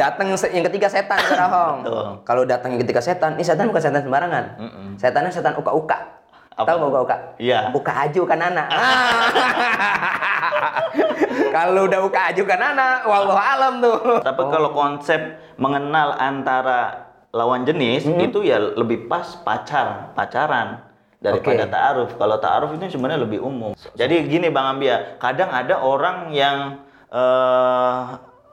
Datang yang ketiga setan Ustaz Ahong. Betul. Kalau datang yang ketiga setan, ini setan bukan setan sembarangan. Mm-mm. Setannya setan uka-uka. Tahu nggak uka-uka? Iya. Uka aju kan anak. Kalau udah uka aju kan anak, wallahu alam tuh. Tapi kalau konsep mengenal antara lawan jenis Hmm. itu ya lebih pas pacar, pacaran daripada Oke. ta'aruf. Kalau ta'aruf itu sebenarnya lebih umum. Jadi gini Bang Ambia, kadang ada orang yang eh,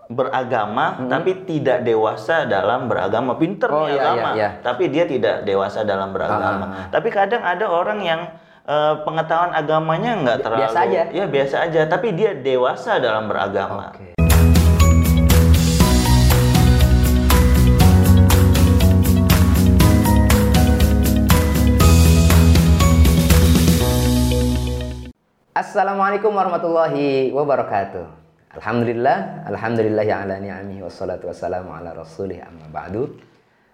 beragama tapi tidak dewasa dalam beragama, pinter Hmm. Oh, nih iya, agama, iya, iya. tapi dia tidak dewasa dalam beragama. Ah. Tapi kadang ada orang yang eh, pengetahuan agamanya nggak terlalu biasa aja. ya biasa aja, tapi dia dewasa dalam beragama. Oke. Assalamualaikum warahmatullahi wabarakatuh. Alhamdulillah, alhamdulillah ya ala ni'amihi wassalatu wassalamu ala rasulih amma ba'du.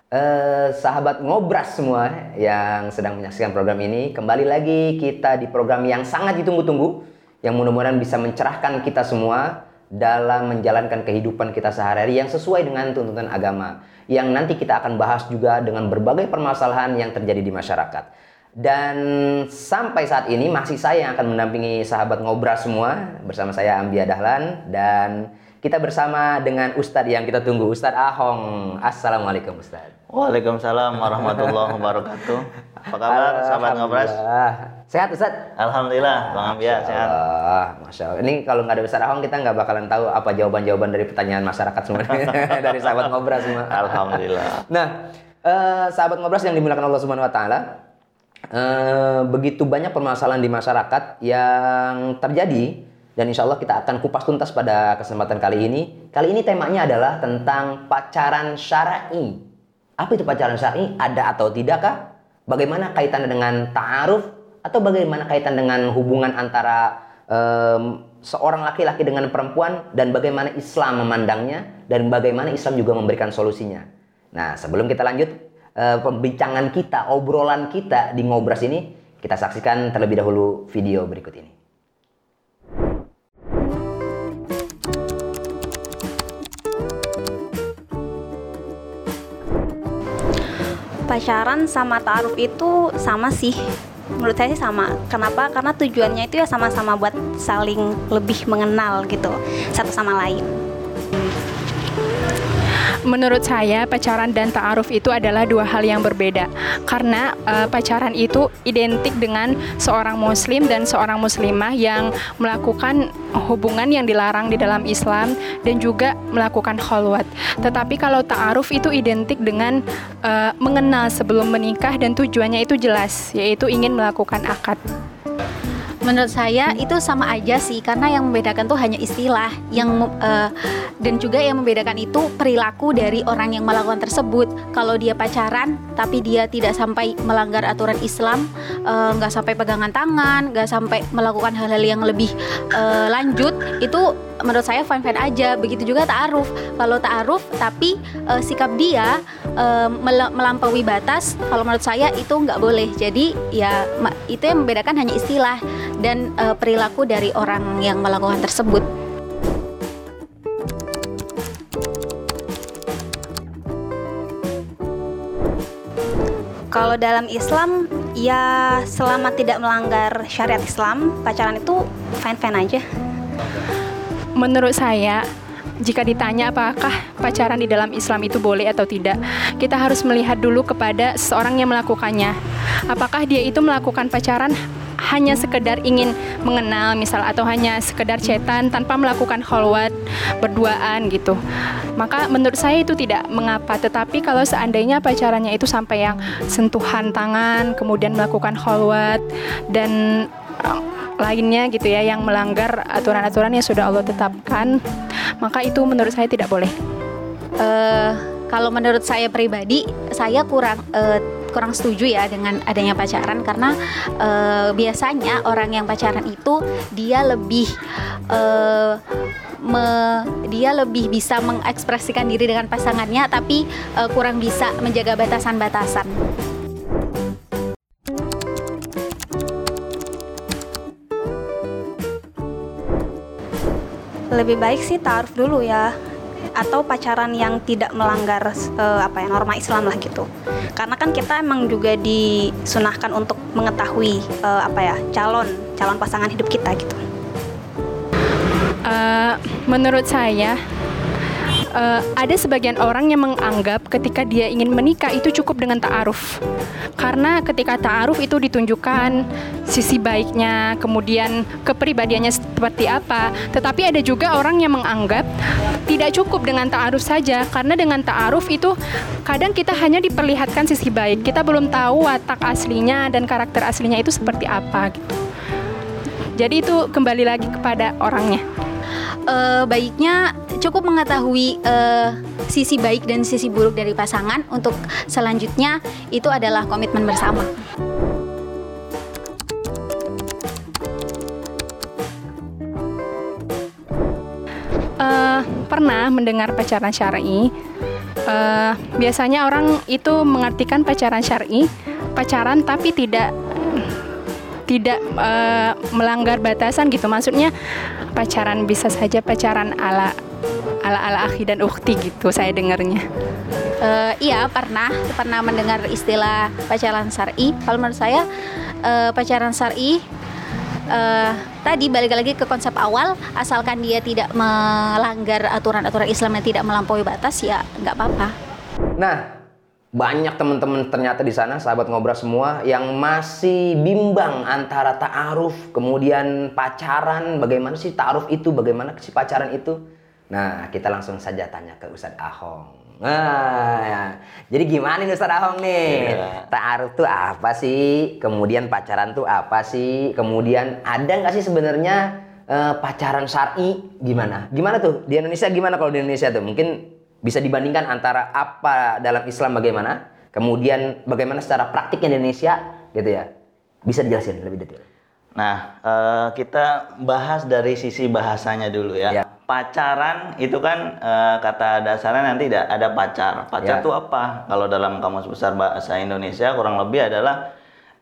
Eh, sahabat ngobras semua yang sedang menyaksikan program ini, kembali lagi kita di program yang sangat ditunggu-tunggu yang mudah-mudahan bisa mencerahkan kita semua dalam menjalankan kehidupan kita sehari-hari yang sesuai dengan tuntutan agama. Yang nanti kita akan bahas juga dengan berbagai permasalahan yang terjadi di masyarakat. Dan sampai saat ini masih saya yang akan mendampingi sahabat ngobras semua bersama saya Ambia Dahlan dan kita bersama dengan Ustadz yang kita tunggu Ustadz Ahong. Assalamualaikum Ustadz. Waalaikumsalam warahmatullahi wabarakatuh. Apa kabar sahabat ngobras? Sehat Ustadz? Alhamdulillah, Bang Ambia sehat. Allah, Masya Allah. Ini kalau nggak ada Ustadz Ahong kita nggak bakalan tahu apa jawaban-jawaban dari pertanyaan masyarakat semua dari sahabat ngobras semua. Alhamdulillah. Nah, eh, sahabat ngobras yang dimuliakan Allah Subhanahu wa taala, eh, begitu banyak permasalahan di masyarakat yang terjadi dan insya Allah kita akan kupas tuntas pada kesempatan kali ini. Kali ini temanya adalah tentang pacaran syar'i. Apa itu pacaran syar'i? Ada atau tidakkah? Bagaimana kaitannya dengan ta'aruf atau bagaimana kaitan dengan hubungan antara em, seorang laki-laki dengan perempuan dan bagaimana Islam memandangnya dan bagaimana Islam juga memberikan solusinya. Nah, sebelum kita lanjut eh, pembincangan kita, obrolan kita di ngobras ini, kita saksikan terlebih dahulu video berikut ini. pacaran sama taaruf itu sama sih. Menurut saya sih sama. Kenapa? Karena tujuannya itu ya sama-sama buat saling lebih mengenal gitu satu sama lain Menurut saya, pacaran dan ta'aruf itu adalah dua hal yang berbeda. Karena eh, pacaran itu identik dengan seorang muslim dan seorang muslimah yang melakukan hubungan yang dilarang di dalam Islam dan juga melakukan khalwat. Tetapi kalau ta'aruf itu identik dengan eh, mengenal sebelum menikah dan tujuannya itu jelas, yaitu ingin melakukan akad. Menurut saya itu sama aja sih karena yang membedakan tuh hanya istilah yang eh, dan juga yang membedakan itu perilaku dari orang yang melakukan tersebut. Kalau dia pacaran tapi dia tidak sampai melanggar aturan Islam eh, nggak sampai pegangan tangan nggak sampai melakukan hal-hal yang lebih eh, lanjut itu menurut saya fine fine aja. Begitu juga ta'aruf. Kalau ta'aruf tapi eh, sikap dia mel- melampaui batas kalau menurut saya itu nggak boleh. Jadi ya itu yang membedakan hanya istilah dan eh, perilaku dari orang yang melakukan tersebut. Kalau dalam Islam ya selama tidak melanggar syariat Islam pacaran itu fine fine aja. Menurut saya, jika ditanya apakah pacaran di dalam Islam itu boleh atau tidak, kita harus melihat dulu kepada seorang yang melakukannya. Apakah dia itu melakukan pacaran hanya sekedar ingin mengenal misal atau hanya sekedar cetan tanpa melakukan khalwat berduaan gitu. Maka menurut saya itu tidak mengapa, tetapi kalau seandainya pacarannya itu sampai yang sentuhan tangan, kemudian melakukan khalwat dan eh, lainnya gitu ya yang melanggar aturan-aturan yang sudah Allah tetapkan, maka itu menurut saya tidak boleh. Eh, kalau menurut saya pribadi, saya kurang eh, kurang setuju ya dengan adanya pacaran karena eh, biasanya orang yang pacaran itu dia lebih eh, me- dia lebih bisa mengekspresikan diri dengan pasangannya, tapi eh, kurang bisa menjaga batasan-batasan. Lebih baik sih taruh dulu ya atau pacaran yang tidak melanggar uh, apa ya norma Islam lah gitu. Karena kan kita emang juga disunahkan untuk mengetahui uh, apa ya calon calon pasangan hidup kita gitu. Uh, menurut saya uh, ada sebagian orang yang menganggap ketika dia ingin menikah itu cukup dengan ta'aruf. Karena ketika ta'aruf itu ditunjukkan sisi baiknya, kemudian kepribadiannya seperti apa. Tetapi ada juga orang yang menganggap tidak cukup dengan ta'aruf saja karena dengan ta'aruf itu kadang kita hanya diperlihatkan sisi baik. Kita belum tahu watak aslinya dan karakter aslinya itu seperti apa gitu. Jadi itu kembali lagi kepada orangnya uh, baiknya cukup mengetahui uh, sisi baik dan sisi buruk dari pasangan untuk selanjutnya itu adalah komitmen bersama. Uh, pernah mendengar pacaran syar'i. Uh, biasanya orang itu mengartikan pacaran syar'i pacaran tapi tidak tidak uh, melanggar batasan gitu. Maksudnya pacaran bisa saja pacaran ala ala ala akhi dan ukti gitu saya dengarnya. Uh, iya pernah pernah mendengar istilah pacaran syar'i. Kalau menurut saya uh, pacaran syar'i uh, tadi balik lagi ke konsep awal asalkan dia tidak melanggar aturan-aturan Islam yang tidak melampaui batas ya nggak apa-apa. Nah banyak teman-teman ternyata di sana sahabat ngobrol semua yang masih bimbang antara ta'aruf kemudian pacaran bagaimana sih ta'aruf itu bagaimana sih pacaran itu? Nah kita langsung saja tanya ke Ustadz Ahong. Nah ya. jadi gimana nih Ustadz Ahong nih? Yeah. ta'aruf tuh apa sih? Kemudian pacaran tuh apa sih? Kemudian ada nggak sih sebenarnya uh, pacaran syari? Gimana? Gimana tuh? Di Indonesia gimana kalau di Indonesia tuh? Mungkin bisa dibandingkan antara apa dalam Islam bagaimana, kemudian bagaimana secara praktik Indonesia, gitu ya. Bisa dijelasin lebih detail. Nah, uh, kita bahas dari sisi bahasanya dulu ya. ya. Pacaran itu kan uh, kata dasarnya nanti ada pacar. Pacar itu ya. apa? Kalau dalam kamus besar bahasa Indonesia kurang lebih adalah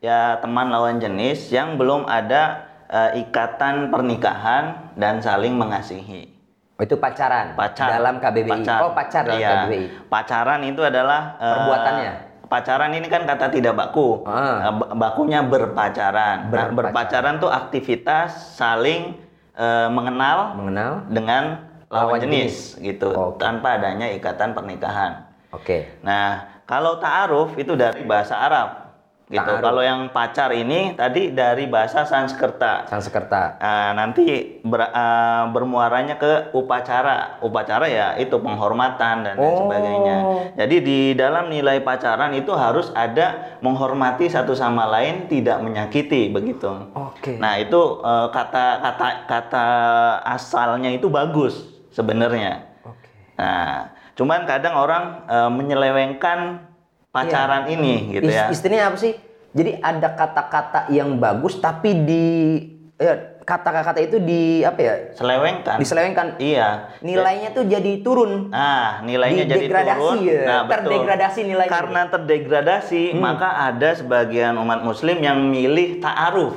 ya teman lawan jenis yang belum ada uh, ikatan pernikahan dan saling mengasihi. Oh, itu pacaran. Pacar. Dalam KBBI. Pacar. Oh, pacar dalam iya. KBBI. Pacaran itu adalah uh, perbuatannya. Pacaran ini kan kata tidak baku. Ah. Uh, bakunya berpacaran. Berpacaran. Nah, berpacaran tuh aktivitas saling uh, mengenal mengenal dengan lawan, lawan jenis, jenis gitu okay. tanpa adanya ikatan pernikahan. Oke. Okay. Nah, kalau ta'aruf itu dari bahasa Arab gitu. Ta'aruf. Kalau yang pacar ini tadi dari bahasa Sanskerta. Sanskerta. Uh, nanti ber, uh, bermuaranya ke upacara. Upacara ya itu penghormatan dan oh. lain sebagainya. Jadi di dalam nilai pacaran itu harus ada menghormati satu sama lain, tidak menyakiti begitu. Oke. Okay. Nah itu uh, kata kata kata asalnya itu bagus sebenarnya. Oke. Okay. Nah cuman kadang orang uh, menyelewengkan pacaran iya. ini gitu ya. Istilahnya apa sih? Jadi ada kata-kata yang bagus tapi di ya, kata-kata itu di apa ya? Selewengkan. Diselewengkan. Iya. Nilainya tuh jadi turun. Nah, nilainya jadi turun. Ya. Nah, terdegradasi nilainya. Karena terdegradasi, hmm. maka ada sebagian umat muslim yang milih ta'aruf.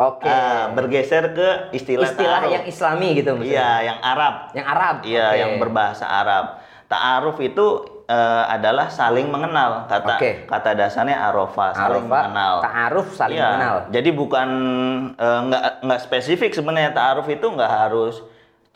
Oke. Okay. Uh, bergeser ke istilah istilah yang Islami gitu. Iya, yang Arab. Yang Arab. Iya, okay. yang berbahasa Arab. Ta'aruf itu uh, adalah saling mengenal. Kata okay. kata dasarnya arofa saling arofa, mengenal. ta'aruf saling ya, mengenal. Jadi bukan uh, nggak nggak spesifik sebenarnya ta'aruf itu nggak harus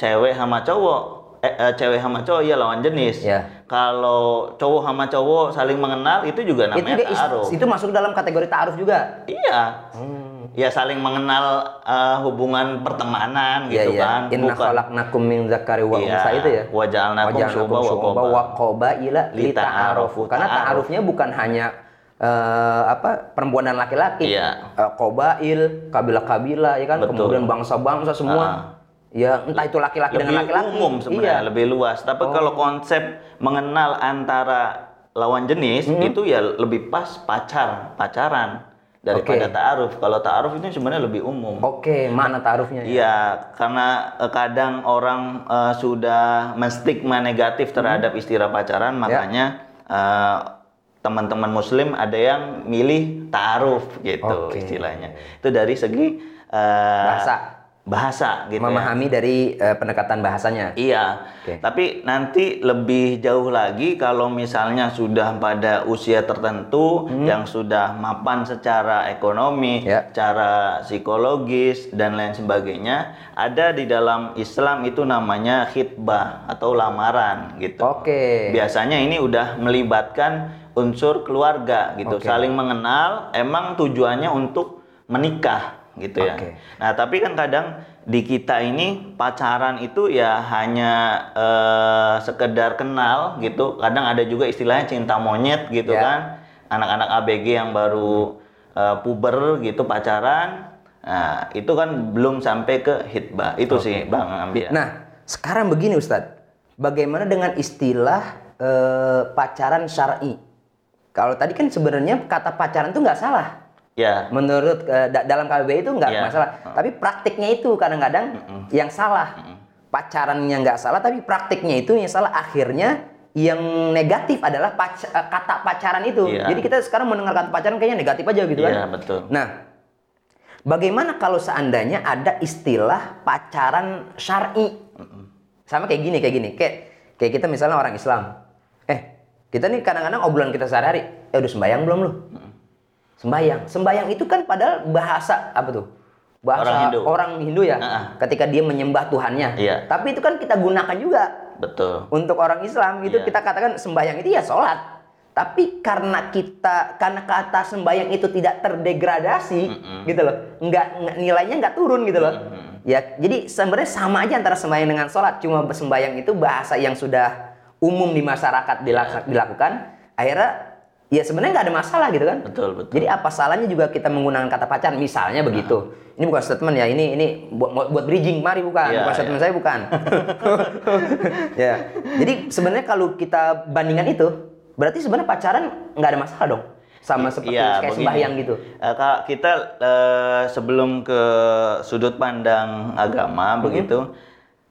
cewek sama cowok. Eh, eh, cewek sama cowok ya lawan jenis. Ya. kalau cowok sama cowok saling mengenal itu juga namanya itu ta'aruf. itu masuk dalam kategori ta'aruf juga? Iya. Hmm ya saling mengenal uh, hubungan pertemanan iya, gitu iya. kan. Inna khalaqnakum min dzakari wa iya. unsa itu ya. Wa ja'alnakum syu'uban wa qabaila lita'arufu. Karena ta'arufnya bukan hanya uh, apa perempuan dan laki-laki. Iya. Uh, qabail, kabilah-kabilah ya kan, Betul. kemudian bangsa-bangsa semua. Uh. Ya, entah itu laki-laki dengan laki-laki. umum sebenarnya, iya. lebih luas. Tapi oh. kalau konsep mengenal antara lawan jenis hmm. itu ya lebih pas pacar, pacaran daripada okay. ta'aruf. Kalau ta'aruf itu sebenarnya lebih umum. Oke, okay, mana ta'arufnya? Ya? Iya, karena uh, kadang orang uh, sudah menstigma negatif terhadap hmm. istilah pacaran, ya. makanya uh, teman-teman muslim ada yang milih ta'aruf gitu okay. istilahnya. Itu dari segi uh, bahasa bahasa gitu ya. Memahami dari uh, pendekatan bahasanya. Iya. Oke. Tapi nanti lebih jauh lagi kalau misalnya sudah pada usia tertentu yang sudah mapan secara ekonomi, Ya. secara psikologis dan lain sebagainya, ada di dalam Islam itu namanya khitbah atau lamaran gitu. Oke. Biasanya ini udah melibatkan unsur keluarga gitu, Oke. saling mengenal, emang tujuannya untuk menikah gitu ya. Nah, tapi kan kadang di kita ini pacaran itu ya hanya eh, sekedar kenal gitu. Kadang ada juga istilahnya cinta monyet gitu Ya. kan. Anak-anak ABG yang baru eh, puber gitu pacaran. Nah, itu kan belum sampai ke hitbah. Itu sih Bang Ambia. Nah, sekarang begini Ustadz. Bagaimana dengan istilah eh, pacaran syar'i? Kalau tadi kan sebenarnya kata pacaran itu nggak salah. Ya. Menurut da- dalam KBBI itu nggak Iya. masalah. Tapi praktiknya itu kadang-kadang yang salah. Pacarannya nggak salah, tapi praktiknya itu yang salah. Akhirnya yang negatif adalah pac- eh, kata pacaran itu. Iya. Jadi kita sekarang mendengar kata pacaran kayaknya negatif aja gitu kan. Iya, betul. Nah, bagaimana kalau seandainya ada istilah pacaran syar'i? Sama kayak gini, kayak gini. Kayak kayak kita misalnya orang Islam. Eh, kita nih kadang-kadang obrolan kita sehari-hari, eh udah sembahyang belum lu? Sembahyang. Sembahyang itu kan padahal bahasa apa tuh? Bahasa Orang Hindu. orang Hindu ya. Ah. Ketika dia menyembah Tuhannya. Iya. Tapi itu kan kita gunakan juga Betul. untuk orang Islam itu Iya. kita katakan sembahyang itu ya sholat. Tapi karena kita karena kata sembahyang itu tidak terdegradasi gitu loh, nggak nilainya nggak turun gitu loh. Ya jadi sebenarnya sama aja antara sembahyang dengan sholat. Cuma sembahyang itu bahasa yang sudah umum di masyarakat dilaks- dilakukan. Akhirnya ya sebenarnya nggak ada masalah gitu kan. Betul, betul. Jadi apa salahnya juga kita menggunakan kata pacaran misalnya begitu. Ini bukan statement ya, ini ini buat buat bridging, mari bukan, Iya, bukan iya. statement saya bukan. ya. Jadi sebenarnya kalau kita bandingkan itu, berarti sebenarnya pacaran nggak ada masalah dong. Sama seperti Iya, kayak begini. sembahyang gitu. Kak, kita eh, sebelum ke sudut pandang agama begitu,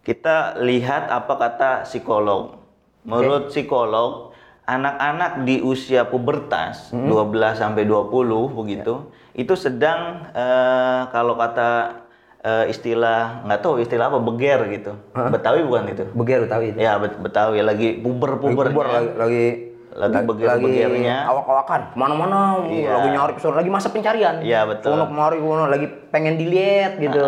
kita lihat apa kata psikolog. Menurut psikolog, anak-anak di usia pubertas 12 sampai 20 begitu, itu sedang eh, kalau kata eh, istilah nggak tahu istilah apa beger gitu. Betawi bukan itu? Beger tahu itu. Ya, bet- Betawi lagi puber-pubernya. Puber lagi lagi Lagi beger-begernya. awak-awakan ke mana-mana Iya. lagi nyari lagi masa pencarian Iya, betul. Kemari kono lagi pengen dilihat gitu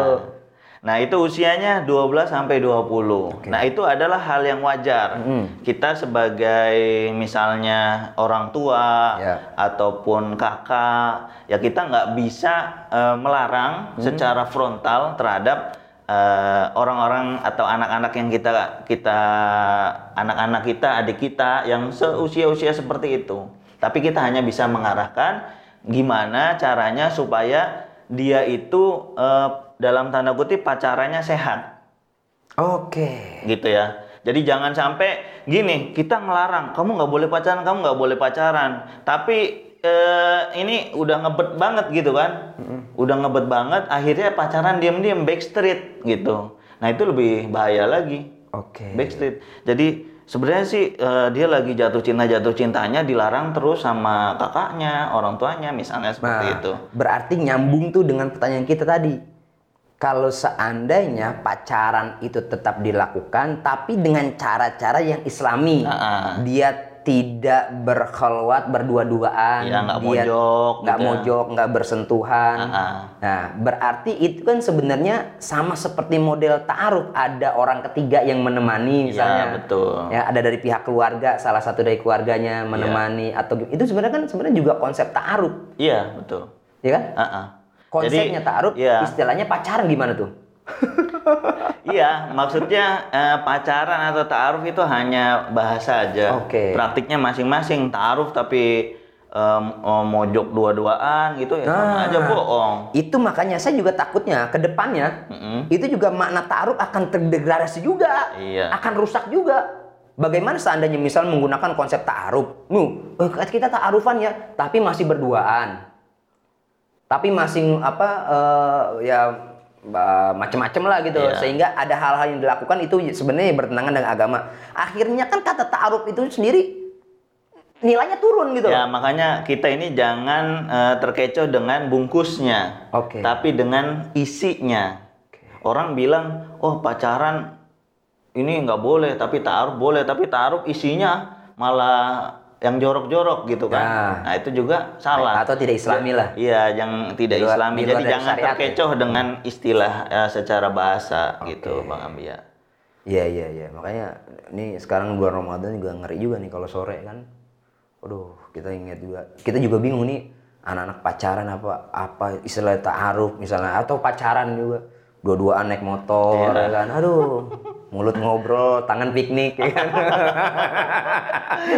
Nah, itu usianya 12 sampai 20. Nah, itu adalah hal yang wajar. Hmm. Kita sebagai misalnya orang tua Ya. ataupun kakak, ya kita nggak bisa eh, melarang Hmm. secara frontal terhadap eh, orang-orang atau anak-anak yang kita kita anak-anak kita, adik kita yang seusia-usia seperti itu. Tapi kita hanya bisa mengarahkan gimana caranya supaya dia itu eh, dalam tanda kutip pacarannya sehat oke gitu ya. Jadi jangan sampai gini kita ngelarang kamu nggak boleh pacaran, kamu nggak boleh pacaran. Tapi eh, ini udah ngebet banget gitu kan, udah ngebet banget. Akhirnya pacaran diam-diam backstreet gitu. Nah itu lebih bahaya lagi oke backstreet. Jadi sebenarnya sih eh, dia lagi jatuh cinta jatuh cintanya dilarang terus sama kakaknya, orang tuanya misalnya seperti Nah, itu. berarti nyambung tuh dengan pertanyaan kita tadi. Kalau seandainya pacaran itu tetap dilakukan, tapi dengan cara-cara yang islami, Ah, ah. dia tidak berkhalwat berdua-duaan, Iya, nggak dia mojok nggak gitu ya. mojok, nggak bersentuhan. Ah, ah. Nah, berarti itu kan sebenarnya sama seperti model ta'aruf, ada orang ketiga yang menemani misalnya. Iya, betul. Ya, ada dari pihak keluarga, salah satu dari keluarganya menemani atau itu sebenarnya kan sebenarnya juga konsep ta'aruf, Iya betul. ya kan? Ah, ah. Konsepnya ta'aruf, iya. istilahnya pacaran gimana tuh? Iya, maksudnya eh, pacaran atau ta'aruf itu hanya bahasa aja. Oke. Praktiknya masing-masing ta'aruf tapi em, oh, mojok dua-duaan gitu ya sama Nah. aja bohong. Itu makanya saya juga takutnya ke depannya Mm-mm. itu juga makna ta'aruf akan terdegradasi juga, Iya. akan rusak juga. Bagaimana seandainya misal menggunakan konsep ta'aruf? Nuh, eh, kita ta'arufan ya, tapi masih berduaan. Tapi masing apa eh, ya macem-macem lah gitu Iya. sehingga ada hal-hal yang dilakukan itu sebenarnya bertentangan dengan agama. Akhirnya kan kata ta'aruf itu sendiri nilainya turun gitu. Ya makanya kita ini jangan eh, terkecoh dengan bungkusnya, Oke. tapi dengan isinya. orang bilang oh pacaran ini nggak boleh tapi taruh boleh tapi taruh isinya malah yang jorok-jorok gitu kan. Ya. Nah, itu juga salah. Atau tidak islami lah. Iya, yang tidak luar- islami. Jadi jangan ya. terkecoh dengan istilah ya, secara bahasa gitu, Bang Ambia. Iya iya iya makanya ini sekarang bulan Ramadan juga ngeri juga nih kalau sore kan. Aduh kita ingat juga kita juga bingung nih anak-anak pacaran apa apa istilah ta'aruf misalnya atau pacaran juga dua-duaan naik motor ya kan aduh mulut ngobrol tangan piknik ya kan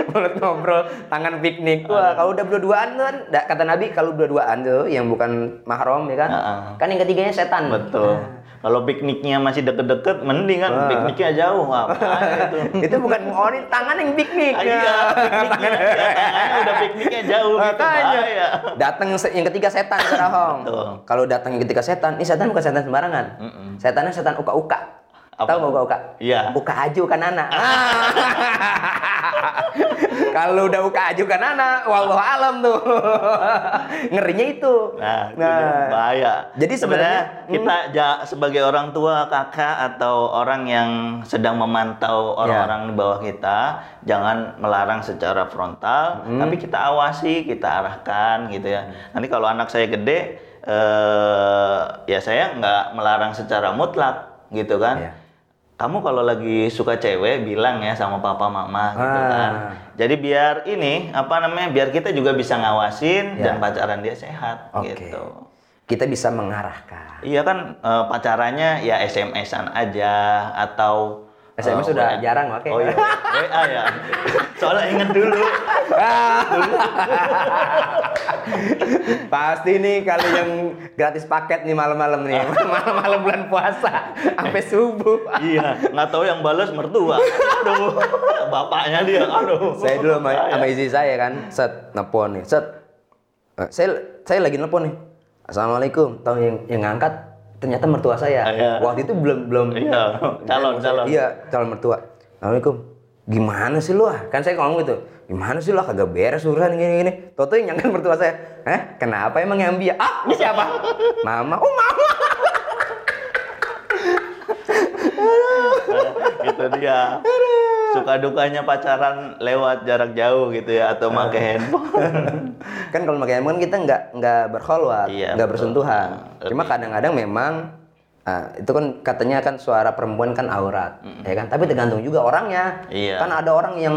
mulut ngobrol tangan piknik wah kalau udah berdua-duaan kan kata Nabi kalau berdua-duaan tuh yang bukan mahram ya kan Heeh. kan yang ketiganya setan Betul. Kalau pikniknya masih deket-deket, mending kan pikniknya jauh. Apa itu? itu bukan ngorin tangan yang piknik Ah, Iya, pikniknya, ya, tangannya udah pikniknya jauh gitu. Makanya. Bahaya. Datang yang ketiga setan Sarahong. Kalau datang yang ketiga setan, ini setan bukan setan sembarangan. Setannya setan uka-uka. Apa? Tahu nggak uka-uka? Iya. Uka aju kan anak. Kalau udah uka aju kan anak, wallahu alam tuh. Ngerinya itu. Nah, itu dia, bahaya. Jadi sebenarnya kita ja- sebagai orang tua, kakak atau orang yang sedang memantau Ya. orang-orang di bawah kita, jangan melarang secara frontal, Hmm. tapi kita awasi, kita arahkan gitu ya. Nanti kalau anak saya gede, eh, ya saya nggak melarang secara mutlak gitu kan. Iya. Kamu kalau lagi suka cewek bilang ya sama papa mama gitu Ah. kan. Jadi biar ini apa namanya biar kita juga bisa ngawasin Ya. dan pacaran dia sehat Oke. gitu. kita bisa mengarahkan. Iya kan eh, pacarannya ya SMS-an aja atau SMS eh, sudah WA. jarang pakai. Oh iya, WA ya. Soalnya inget dulu. Pasti nih kalau yang gratis paket nih malam-malam nih, malam-malam bulan puasa sampai subuh. iya, nggak tahu yang balas mertua. Aduh, bapaknya dia. Aduh. saya dulu sama, sama istri saya kan set nelpon nih set Eh, saya saya lagi nelpon nih assalamualaikum tahu yang yang ngangkat ternyata mertua saya. Ah, iya. waktu itu belum belum. Iya, calon, calon. iya calon mertua. Assalamualaikum. Gimana sih lu ah? Kan saya ngomong gitu. Gimana sih lu ah, kagak beres urusan gini gini. Toto yang nyangka mertua saya. Eh kenapa emang yang dia ah ini siapa? Mama. Oh mama. Gitu dia. Suka dukanya pacaran lewat jarak jauh gitu ya atau pakai handphone. kan kalau pakai handphone kita nggak nggak berkholwat Iya, nggak bersentuhan. Nah, cuma kadang-kadang memang ah, itu kan katanya kan suara perempuan kan aurat ya kan? Tapi tergantung juga orangnya. Iya. kan ada orang yang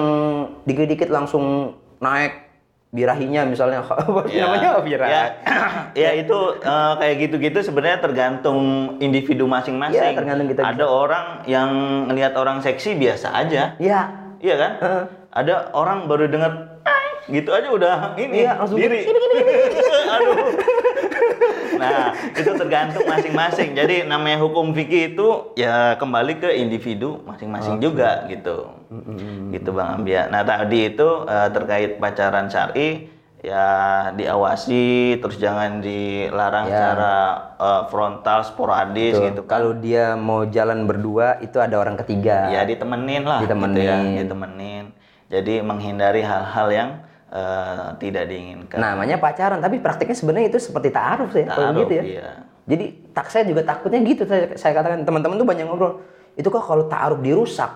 dikit-dikit langsung naik birahinya misalnya. Apa sih Ya, namanya? Birahi ya, ya itu eh, kayak gitu-gitu sebenarnya tergantung individu masing-masing. Iya, tergantung kita Ada orang yang ngelihat orang seksi biasa aja, ya iya kan? Ada orang baru dengar gitu aja udah ini Iya, langsung diri. Aduh. Nah, itu tergantung masing-masing. Jadi namanya hukum fikih itu ya kembali ke individu masing-masing juga gitu. Gitu Bang Ambia. Nah, tadi itu eh, terkait pacaran syar'i ya diawasi terus jangan dilarang Ya. secara eh, frontal sporadis Tuh, gitu kalau dia mau jalan berdua itu ada orang ketiga Ya ditemenin lah Ditemenin. gitu ya, ditemenin. Jadi menghindari hal-hal yang eh, tidak diinginkan. namanya pacaran tapi praktiknya sebenarnya itu seperti taaruf sih kalau Ta'aruf, gitu ya iya. Jadi tak saya juga takutnya gitu saya, saya katakan teman-teman tuh banyak ngobrol. Itu kok kalau taaruf dirusak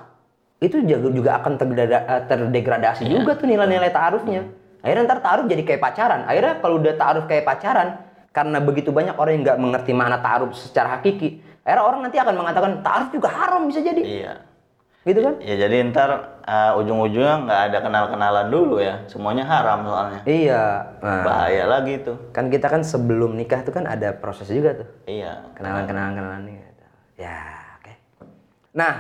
itu juga juga akan eh, terdegradasi Iya. juga tuh nilai-nilai taarufnya. Akhirnya ntar taaruf jadi kayak pacaran. Akhirnya kalau udah taaruf kayak pacaran karena begitu banyak orang yang nggak mengerti makna taaruf secara hakiki, akhirnya orang nanti akan mengatakan taaruf juga haram bisa jadi. Iya. Gitu kan? Ya jadi ntar eh, ujung-ujungnya nggak ada kenal-kenalan dulu ya. Semuanya haram soalnya. Iya. Nah, Bahaya lagi tuh. kan kita kan sebelum nikah tuh kan ada proses juga tuh. Iya. kenalan-kenalan kenalan nih. Ya, oke. Nah,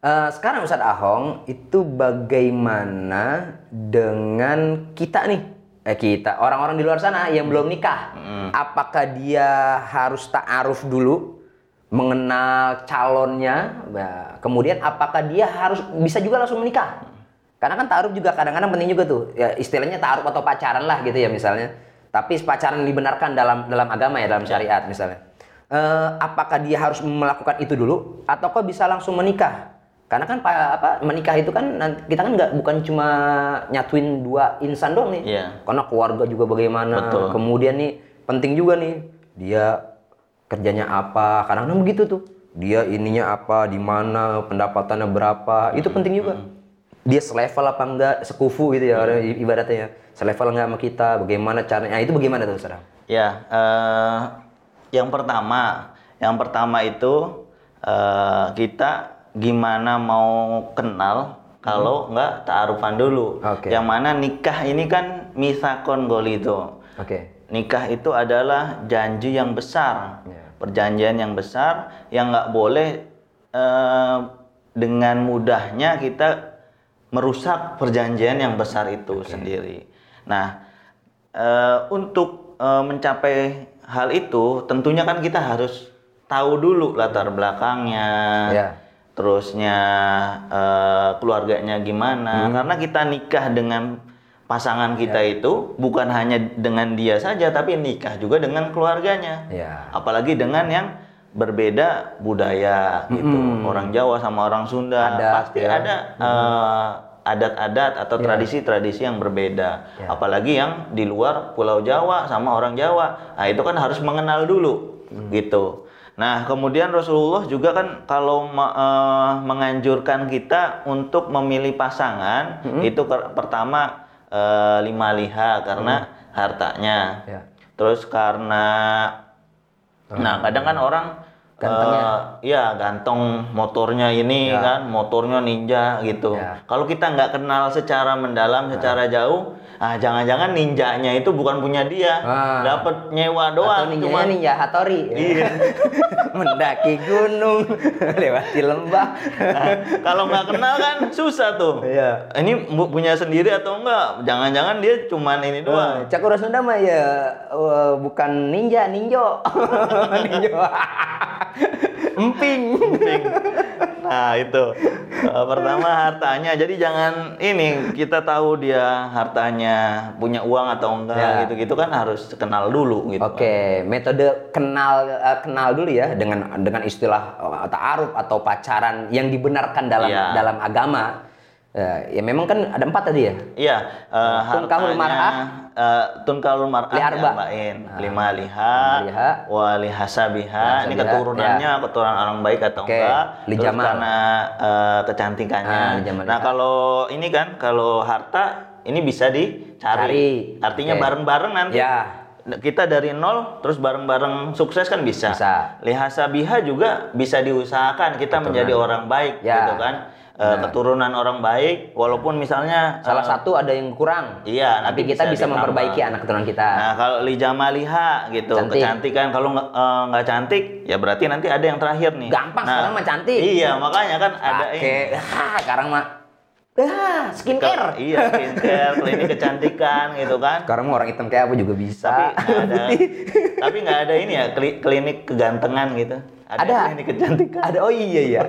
eh, sekarang Ustadz Ahong itu bagaimana dengan kita nih? Eh kita, orang-orang di luar sana yang belum nikah. Apakah dia harus ta'aruf dulu mengenal calonnya? Nah, kemudian apakah dia harus bisa juga langsung menikah? Karena kan ta'aruf juga kadang-kadang penting juga tuh. Ya istilahnya ta'aruf atau pacaran lah gitu ya misalnya. Tapi pacaran dibenarkan dalam dalam agama ya, dalam syariat misalnya. Eh, apakah dia harus melakukan itu dulu ataukah bisa langsung menikah? Karena kan pa- apa menikah itu kan kita kan nggak bukan cuma nyatuin dua insan dong nih. Iya. Karena keluarga juga bagaimana. Betul. Kemudian nih penting juga nih dia kerjanya apa. Kadang-kadang begitu tuh. dia ininya apa, di mana, pendapatannya berapa, itu penting juga. Dia selevel apa enggak, sekufu gitu ya i- ibaratnya ya. Selevel enggak sama kita, bagaimana caranya? Nah, itu bagaimana tuh, Saudara? Ya, eh, yang pertama, yang pertama itu eh, kita gimana mau kenal kalau nggak taarufan dulu. Oke. Yang mana nikah ini kan misakon golito. Oke. Nikah itu adalah janji yang besar, Ya. Perjanjian yang besar yang nggak boleh eh, dengan mudahnya kita merusak perjanjian yang besar itu sendiri. Nah, eh, untuk eh, mencapai hal itu, tentunya kan kita harus tahu dulu latar belakangnya, Ya. terusnya eh, keluarganya gimana. Karena kita nikah dengan pasangan kita itu bukan hanya dengan dia saja, tapi nikah juga dengan keluarganya. Ya. Apalagi dengan yang berbeda budaya gitu. Orang Jawa sama orang Sunda Adat, pasti ya. ada eh, adat-adat atau tradisi-tradisi yang berbeda. Ya. Apalagi yang di luar Pulau Jawa sama orang Jawa. Nah, itu kan harus mengenal dulu Hmm. gitu. Nah, kemudian Rasulullah juga kan kalau eh, menganjurkan kita untuk memilih pasangan Hmm. itu pertama eh, lima liha karena hartanya. Ya. Terus karena nah kadang kan orang Gantengnya. eh, ya ganteng motornya ini Ya. kan motornya ninja gitu. Ya. Kalau kita nggak kenal secara mendalam, secara jauh, ah jangan-jangan ninjanya itu bukan punya dia, Ah. dapat nyewa Atau doang. ninjanya cuman- ninja Hattori. Iya. Mendaki gunung, lewati lembah. Nah, kalau nggak kenal kan susah tuh. Iya. Ini punya sendiri atau enggak? Jangan-jangan dia cuman ini doang. Wah, Cakura Sunda mah ya eh, bukan ninja, ninjo. ninjo. Emping. Nah itu Eh, pertama hartanya. Jadi jangan ini kita tahu dia hartanya punya uang atau enggak Ya. gitu-gitu kan harus kenal dulu gitu. Oke, metode kenal eh, kenal dulu ya dengan dengan istilah eh, ta'aruf atau pacaran yang dibenarkan dalam Iya. dalam agama. Eh, ya memang kan ada empat tadi ya. Iya, eh, Tunkahul hartanya mar'ah. eh, tunkahul mar'ah Li arba. diarbain. Nah. lima liha, Lima liha. wa lihasabiha. Ini keturunannya keturunan orang baik atau Oke, enggak? li Terus karena eh, kecantikannya. Ah, nah, kalau ini kan kalau harta ini bisa dicari. Cari. Artinya Oke. bareng-bareng nanti. Ya. Kita dari nol terus bareng-bareng sukses kan bisa. Bisa. Lihasabiha juga bisa diusahakan kita menjadi orang baik Ya. gitu kan. Eh, keturunan orang baik walaupun misalnya Salah eh, satu ada yang kurang. Iya, Tapi kita bisa bisa, memperbaiki anak keturunan kita. Nah, kalau li jamaliha gitu, Cantik. kecantikan kalau nggak nggak cantik, ya berarti nanti ada yang terakhir nih. Gampang, Nah, sekarang mah cantik. Iya, makanya kan ada Pakai ini. ah, sekarang mah ah, skincare. Ke- iya, skincare, klinik kecantikan gitu kan. Sekarang mah orang hitam kayak apa juga bisa. Tapi nggak ada, tapi nggak ada ini ya kli- klinik kegantengan gitu. Ada. klinik kecantikan. ada oh iya iya.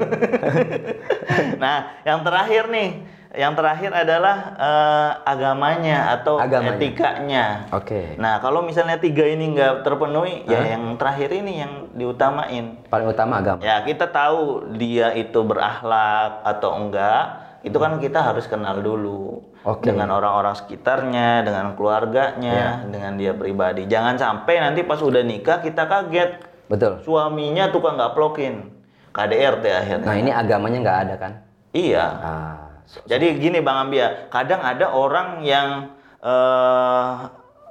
nah, yang terakhir nih, yang terakhir adalah eh, agamanya atau Agamanya. etikanya. Oke. Nah, kalau misalnya tiga ini nggak terpenuhi, ya yang terakhir ini yang diutamain. Paling utama agama. Ya, kita tahu dia itu berakhlak atau enggak, itu kan kita harus kenal dulu. Oke. Dengan orang-orang sekitarnya, dengan keluarganya, dengan dia pribadi. Jangan sampai nanti pas udah nikah kita kaget. Betul. Suaminya tukang ngaplokin. KDRT akhirnya. Nah, ini agamanya nggak ada kan? Iya. Ah, so- Jadi gini Bang Ambia, kadang ada orang yang eh,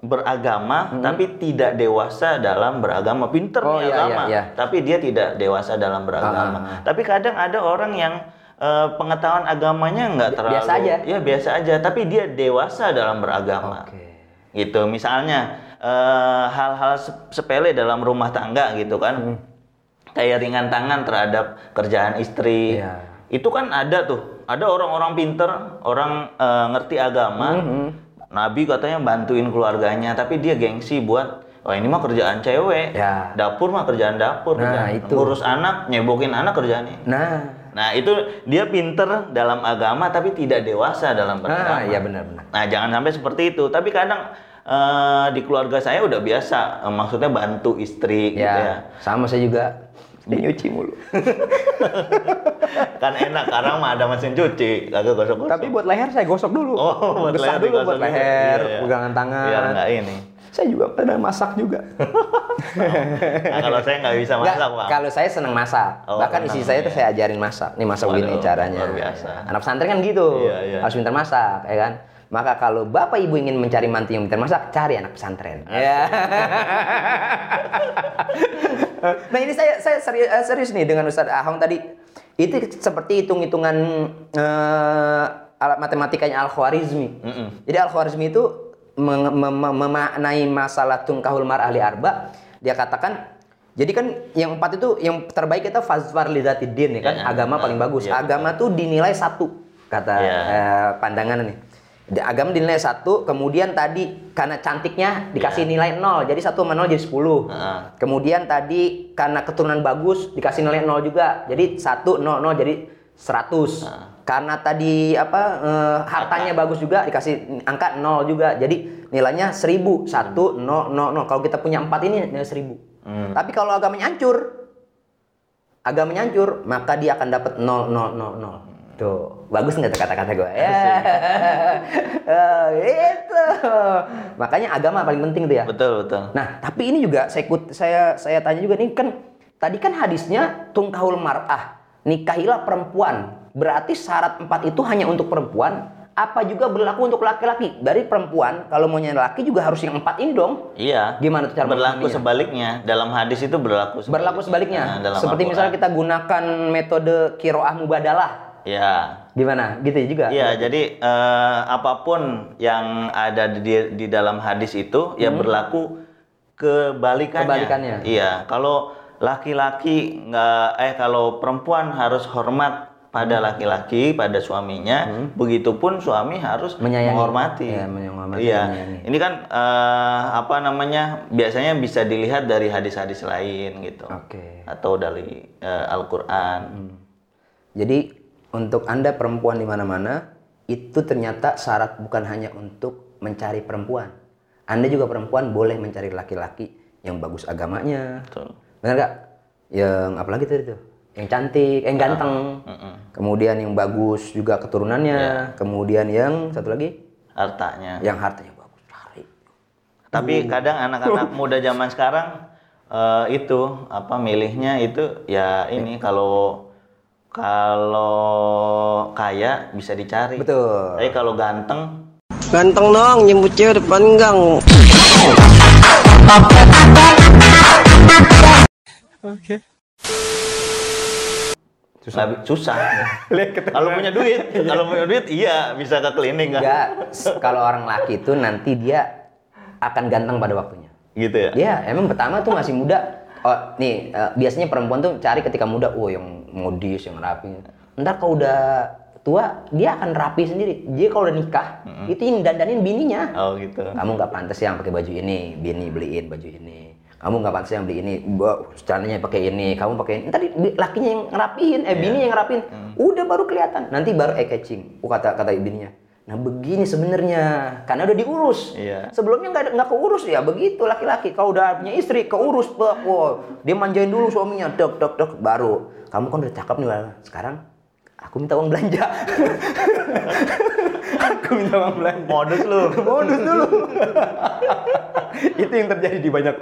beragama tapi tidak dewasa dalam beragama, pinter Hmm. Oh, nih iya, agama, iya, iya. tapi dia tidak dewasa dalam beragama. Ah, ah, ah. Tapi kadang ada orang yang eh, pengetahuan agamanya nggak terlalu, biasa aja. ya biasa aja, tapi dia dewasa dalam beragama. Oke. Gitu, misalnya hal-hal sep- sepele dalam rumah tangga gitu kan, Hmm. kayak ringan tangan terhadap kerjaan istri. Iya. Itu kan ada tuh, ada orang-orang pinter, orang eh, ngerti agama. Hmm, Nabi katanya bantuin keluarganya, tapi dia gengsi buat, oh ini mah kerjaan cewek, Ya. dapur mah kerjaan dapur, Nah, kerjaan- itu. ngurus anak, nyebokin anak kerjaannya. Nah, Nah itu dia pinter dalam agama tapi tidak dewasa dalam beragama. nah, iya benar-benar. Nah, jangan sampai seperti itu. Tapi kadang eh, di keluarga saya udah biasa, eh, maksudnya bantu istri gitu Ya, ya. sama saya juga. Dia nyuci mulu. kan enak sekarang mah ada mesin cuci, kagak gosok-gosok. Tapi buat leher saya gosok dulu. Oh, buat Gesah leher dulu buat leher, Iya, iya. pegangan tangan. biar nggak ini. Saya juga pernah masak juga. Nah, kalau saya nggak bisa Nggak, masak, Bang. kalau saya senang masak. Oh, Bahkan istri saya tuh iya. saya ajarin masak. Nih masak Waduh, begini caranya. luar biasa. Anak pesantren kan gitu. Iya, iya. Harus pintar masak, ya kan? Maka kalau bapak ibu ingin mencari mantu yang pintar masak, cari anak pesantren. Ya. nah ini saya saya serius, eh, serius nih dengan Ustadz Ahong tadi. Itu seperti hitung-hitungan eh, alat matematikanya Al Khwarizmi. Mm-mm. Jadi Al Khwarizmi itu mem- mem- mem- memaknai masalah tungkahul mar ahli arba. Dia katakan jadi kan yang empat itu yang terbaik kita fazfar lidatidin ya kan Ya, agama nah, paling bagus. iya, agama tuh dinilai satu kata Iya. eh, pandangan nih. Agama dinilai satu, kemudian tadi karena cantiknya dikasih nilai nol, jadi satu sama nol jadi 10. Heeh. Kemudian tadi karena keturunan bagus dikasih nilai nol juga, jadi satu nol nol jadi 100. Karena tadi apa eh, hartanya bagus juga dikasih angka nol juga, jadi nilainya 1000 satu nol nol nol. Kalau kita punya empat ini nilai 1000. Hmm. Tapi kalau agamanya hancur, agamanya hancur, maka dia akan dapat nol nol nol nol. Tuh, bagus nggak kata-kata gue? Ya, itu. Makanya agama paling penting tuh ya. Betul, betul. Nah, tapi ini juga saya ikut saya saya tanya juga nih kan tadi kan hadisnya tungkahul mar'ah, nikahilah perempuan. Berarti syarat empat itu hanya untuk perempuan, apa juga berlaku untuk laki-laki? Dari perempuan kalau mau nyari laki juga harus yang empat ini dong. Iya. Gimana tuh cara berlaku sebaliknya dalam hadis itu berlaku sebaliknya. Berlaku sebaliknya. Nah, dalam Seperti misalnya kita gunakan metode kiroah mubadalah. Ya Gimana? Gitu juga. Iya, jadi eh, apa pun yang ada di, di dalam hadis itu ya berlaku kebalikannya. Hmm. Kebalikannya. Iya, kalau laki-laki nggak eh kalau perempuan harus hormat pada Hmm. laki-laki, pada suaminya, begitupun suami harus Menyayangi. menghormati. Iya, menghormati, Iya. menyayangi. Ini kan eh, apa namanya? Biasanya bisa dilihat dari hadis-hadis lain gitu. Oke. Atau dari eh, Al-Qur'an. Hmm. Jadi untuk Anda perempuan di mana-mana itu ternyata syarat bukan hanya untuk mencari perempuan. Anda juga perempuan boleh mencari laki-laki yang bagus agamanya. Betul. Benar nggak? Yang apalagi tadi tuh? Yang cantik, yang ganteng. Mm-mm. Kemudian yang bagus juga keturunannya. Kemudian yang satu lagi Hartanya. yang hartanya bagus. Cari. Tapi kadang anak-anak muda zaman sekarang eh, itu apa milihnya itu ya ini kalau kalau kaya bisa dicari. Betul. Tapi kalau ganteng Ganteng dong, nyebut cewek depan gang. susah. susah. kalau punya duit, kalau punya duit iya bisa ke klinik kan. Enggak, kalau orang laki itu nanti dia akan ganteng pada waktunya. Gitu ya. Dia emang pertama tuh masih muda. Oh, nih eh, biasanya perempuan tuh cari ketika muda, oh yang modis, yang rapi. Ntar kalau udah tua, dia akan rapi sendiri. Dia kalau udah nikah, itu yang dandanin bininya. Oh gitu. Kamu nggak pantas yang pakai baju ini, bini beliin baju ini. Kamu nggak pantas yang beli ini, celananya pakai ini, kamu pakai ini. Tadi lakinya yang ngerapihin, eh bini yang ngerapihin. Udah baru kelihatan. Nanti baru eye catching. Oh, kata kata bininya. Nah begini sebenarnya, karena udah diurus. Iya. Sebelumnya nggak nggak keurus ya begitu laki-laki. Kalau udah punya istri keurus, bak, wow. dia manjain dulu suaminya, dok dok dok, baru. Kamu kan udah cakep nih, sekarang aku minta uang belanja. aku minta uang belanja. Modus lu. Modus dulu. itu yang terjadi di banyak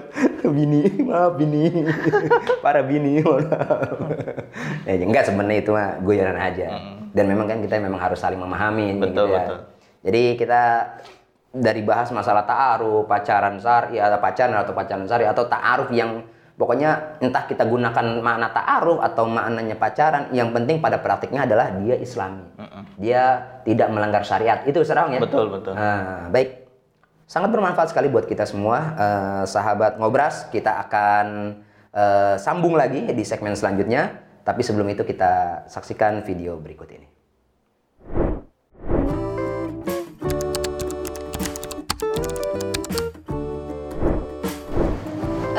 bini, maaf bini, para bini. maaf. ya enggak sebenarnya itu mah guyonan aja. Dan memang kan kita memang harus saling memahami Hmm. Betul, gitu ya. betul. Jadi kita dari bahas masalah ta'aruf, pacaran syari atau pacaran atau pacaran syari atau ta'aruf yang pokoknya entah kita gunakan makna ta'aruf atau maknanya pacaran, yang penting pada praktiknya adalah dia islami. Dia tidak melanggar syariat. Itu serang ya? Betul, betul. Nah, baik. Sangat bermanfaat sekali buat kita semua. Eh, sahabat ngobras, kita akan eh, sambung lagi di segmen selanjutnya. Tapi sebelum itu kita saksikan video berikut ini.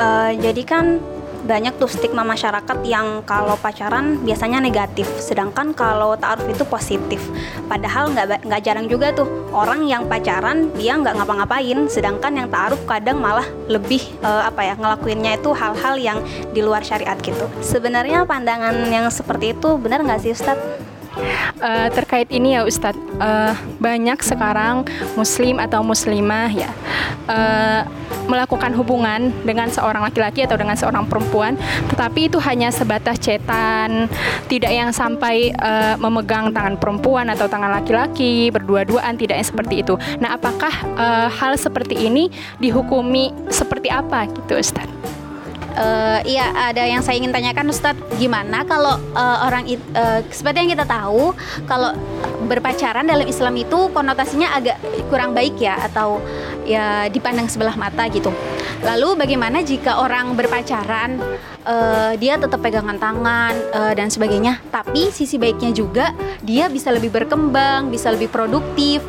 Eh, jadi kan banyak tuh stigma masyarakat yang kalau pacaran biasanya negatif, sedangkan kalau ta'aruf itu positif. Padahal nggak jarang juga tuh orang yang pacaran dia nggak ngapa-ngapain, sedangkan yang ta'aruf kadang malah lebih uh, apa ya ngelakuinnya itu hal-hal yang di luar syariat gitu. Sebenarnya pandangan yang seperti itu benar nggak sih Ustadz? Uh, terkait ini ya Ustadz. Uh, banyak sekarang muslim atau muslimah ya uh, melakukan hubungan dengan seorang laki-laki atau dengan seorang perempuan tetapi itu hanya sebatas cetan tidak yang sampai uh, memegang tangan perempuan atau tangan laki-laki berdua-duaan tidak yang seperti itu. Nah apakah uh, hal seperti ini dihukumi seperti apa gitu Ustadz Uh, iya, ada yang saya ingin tanyakan Ustadz, gimana kalau uh, orang uh, seperti yang kita tahu, kalau berpacaran dalam Islam itu konotasinya agak kurang baik ya atau ya dipandang sebelah mata gitu. Lalu bagaimana jika orang berpacaran uh, dia tetap pegangan tangan uh, dan sebagainya, tapi sisi baiknya juga dia bisa lebih berkembang, bisa lebih produktif.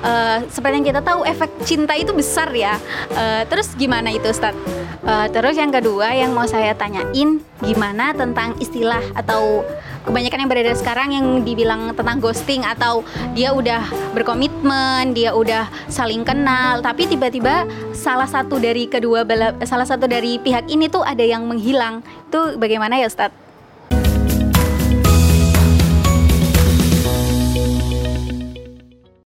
Uh, seperti yang kita tahu efek cinta itu besar ya. Uh, terus gimana itu Ustadz? Uh, terus yang kedua yang mau saya tanyain gimana tentang istilah atau kebanyakan yang beredar sekarang yang dibilang tentang ghosting atau dia udah berkomitmen, dia udah saling kenal, tapi tiba-tiba salah satu dari kedua salah satu dari pihak ini tuh ada yang menghilang. Itu bagaimana ya Ustadz?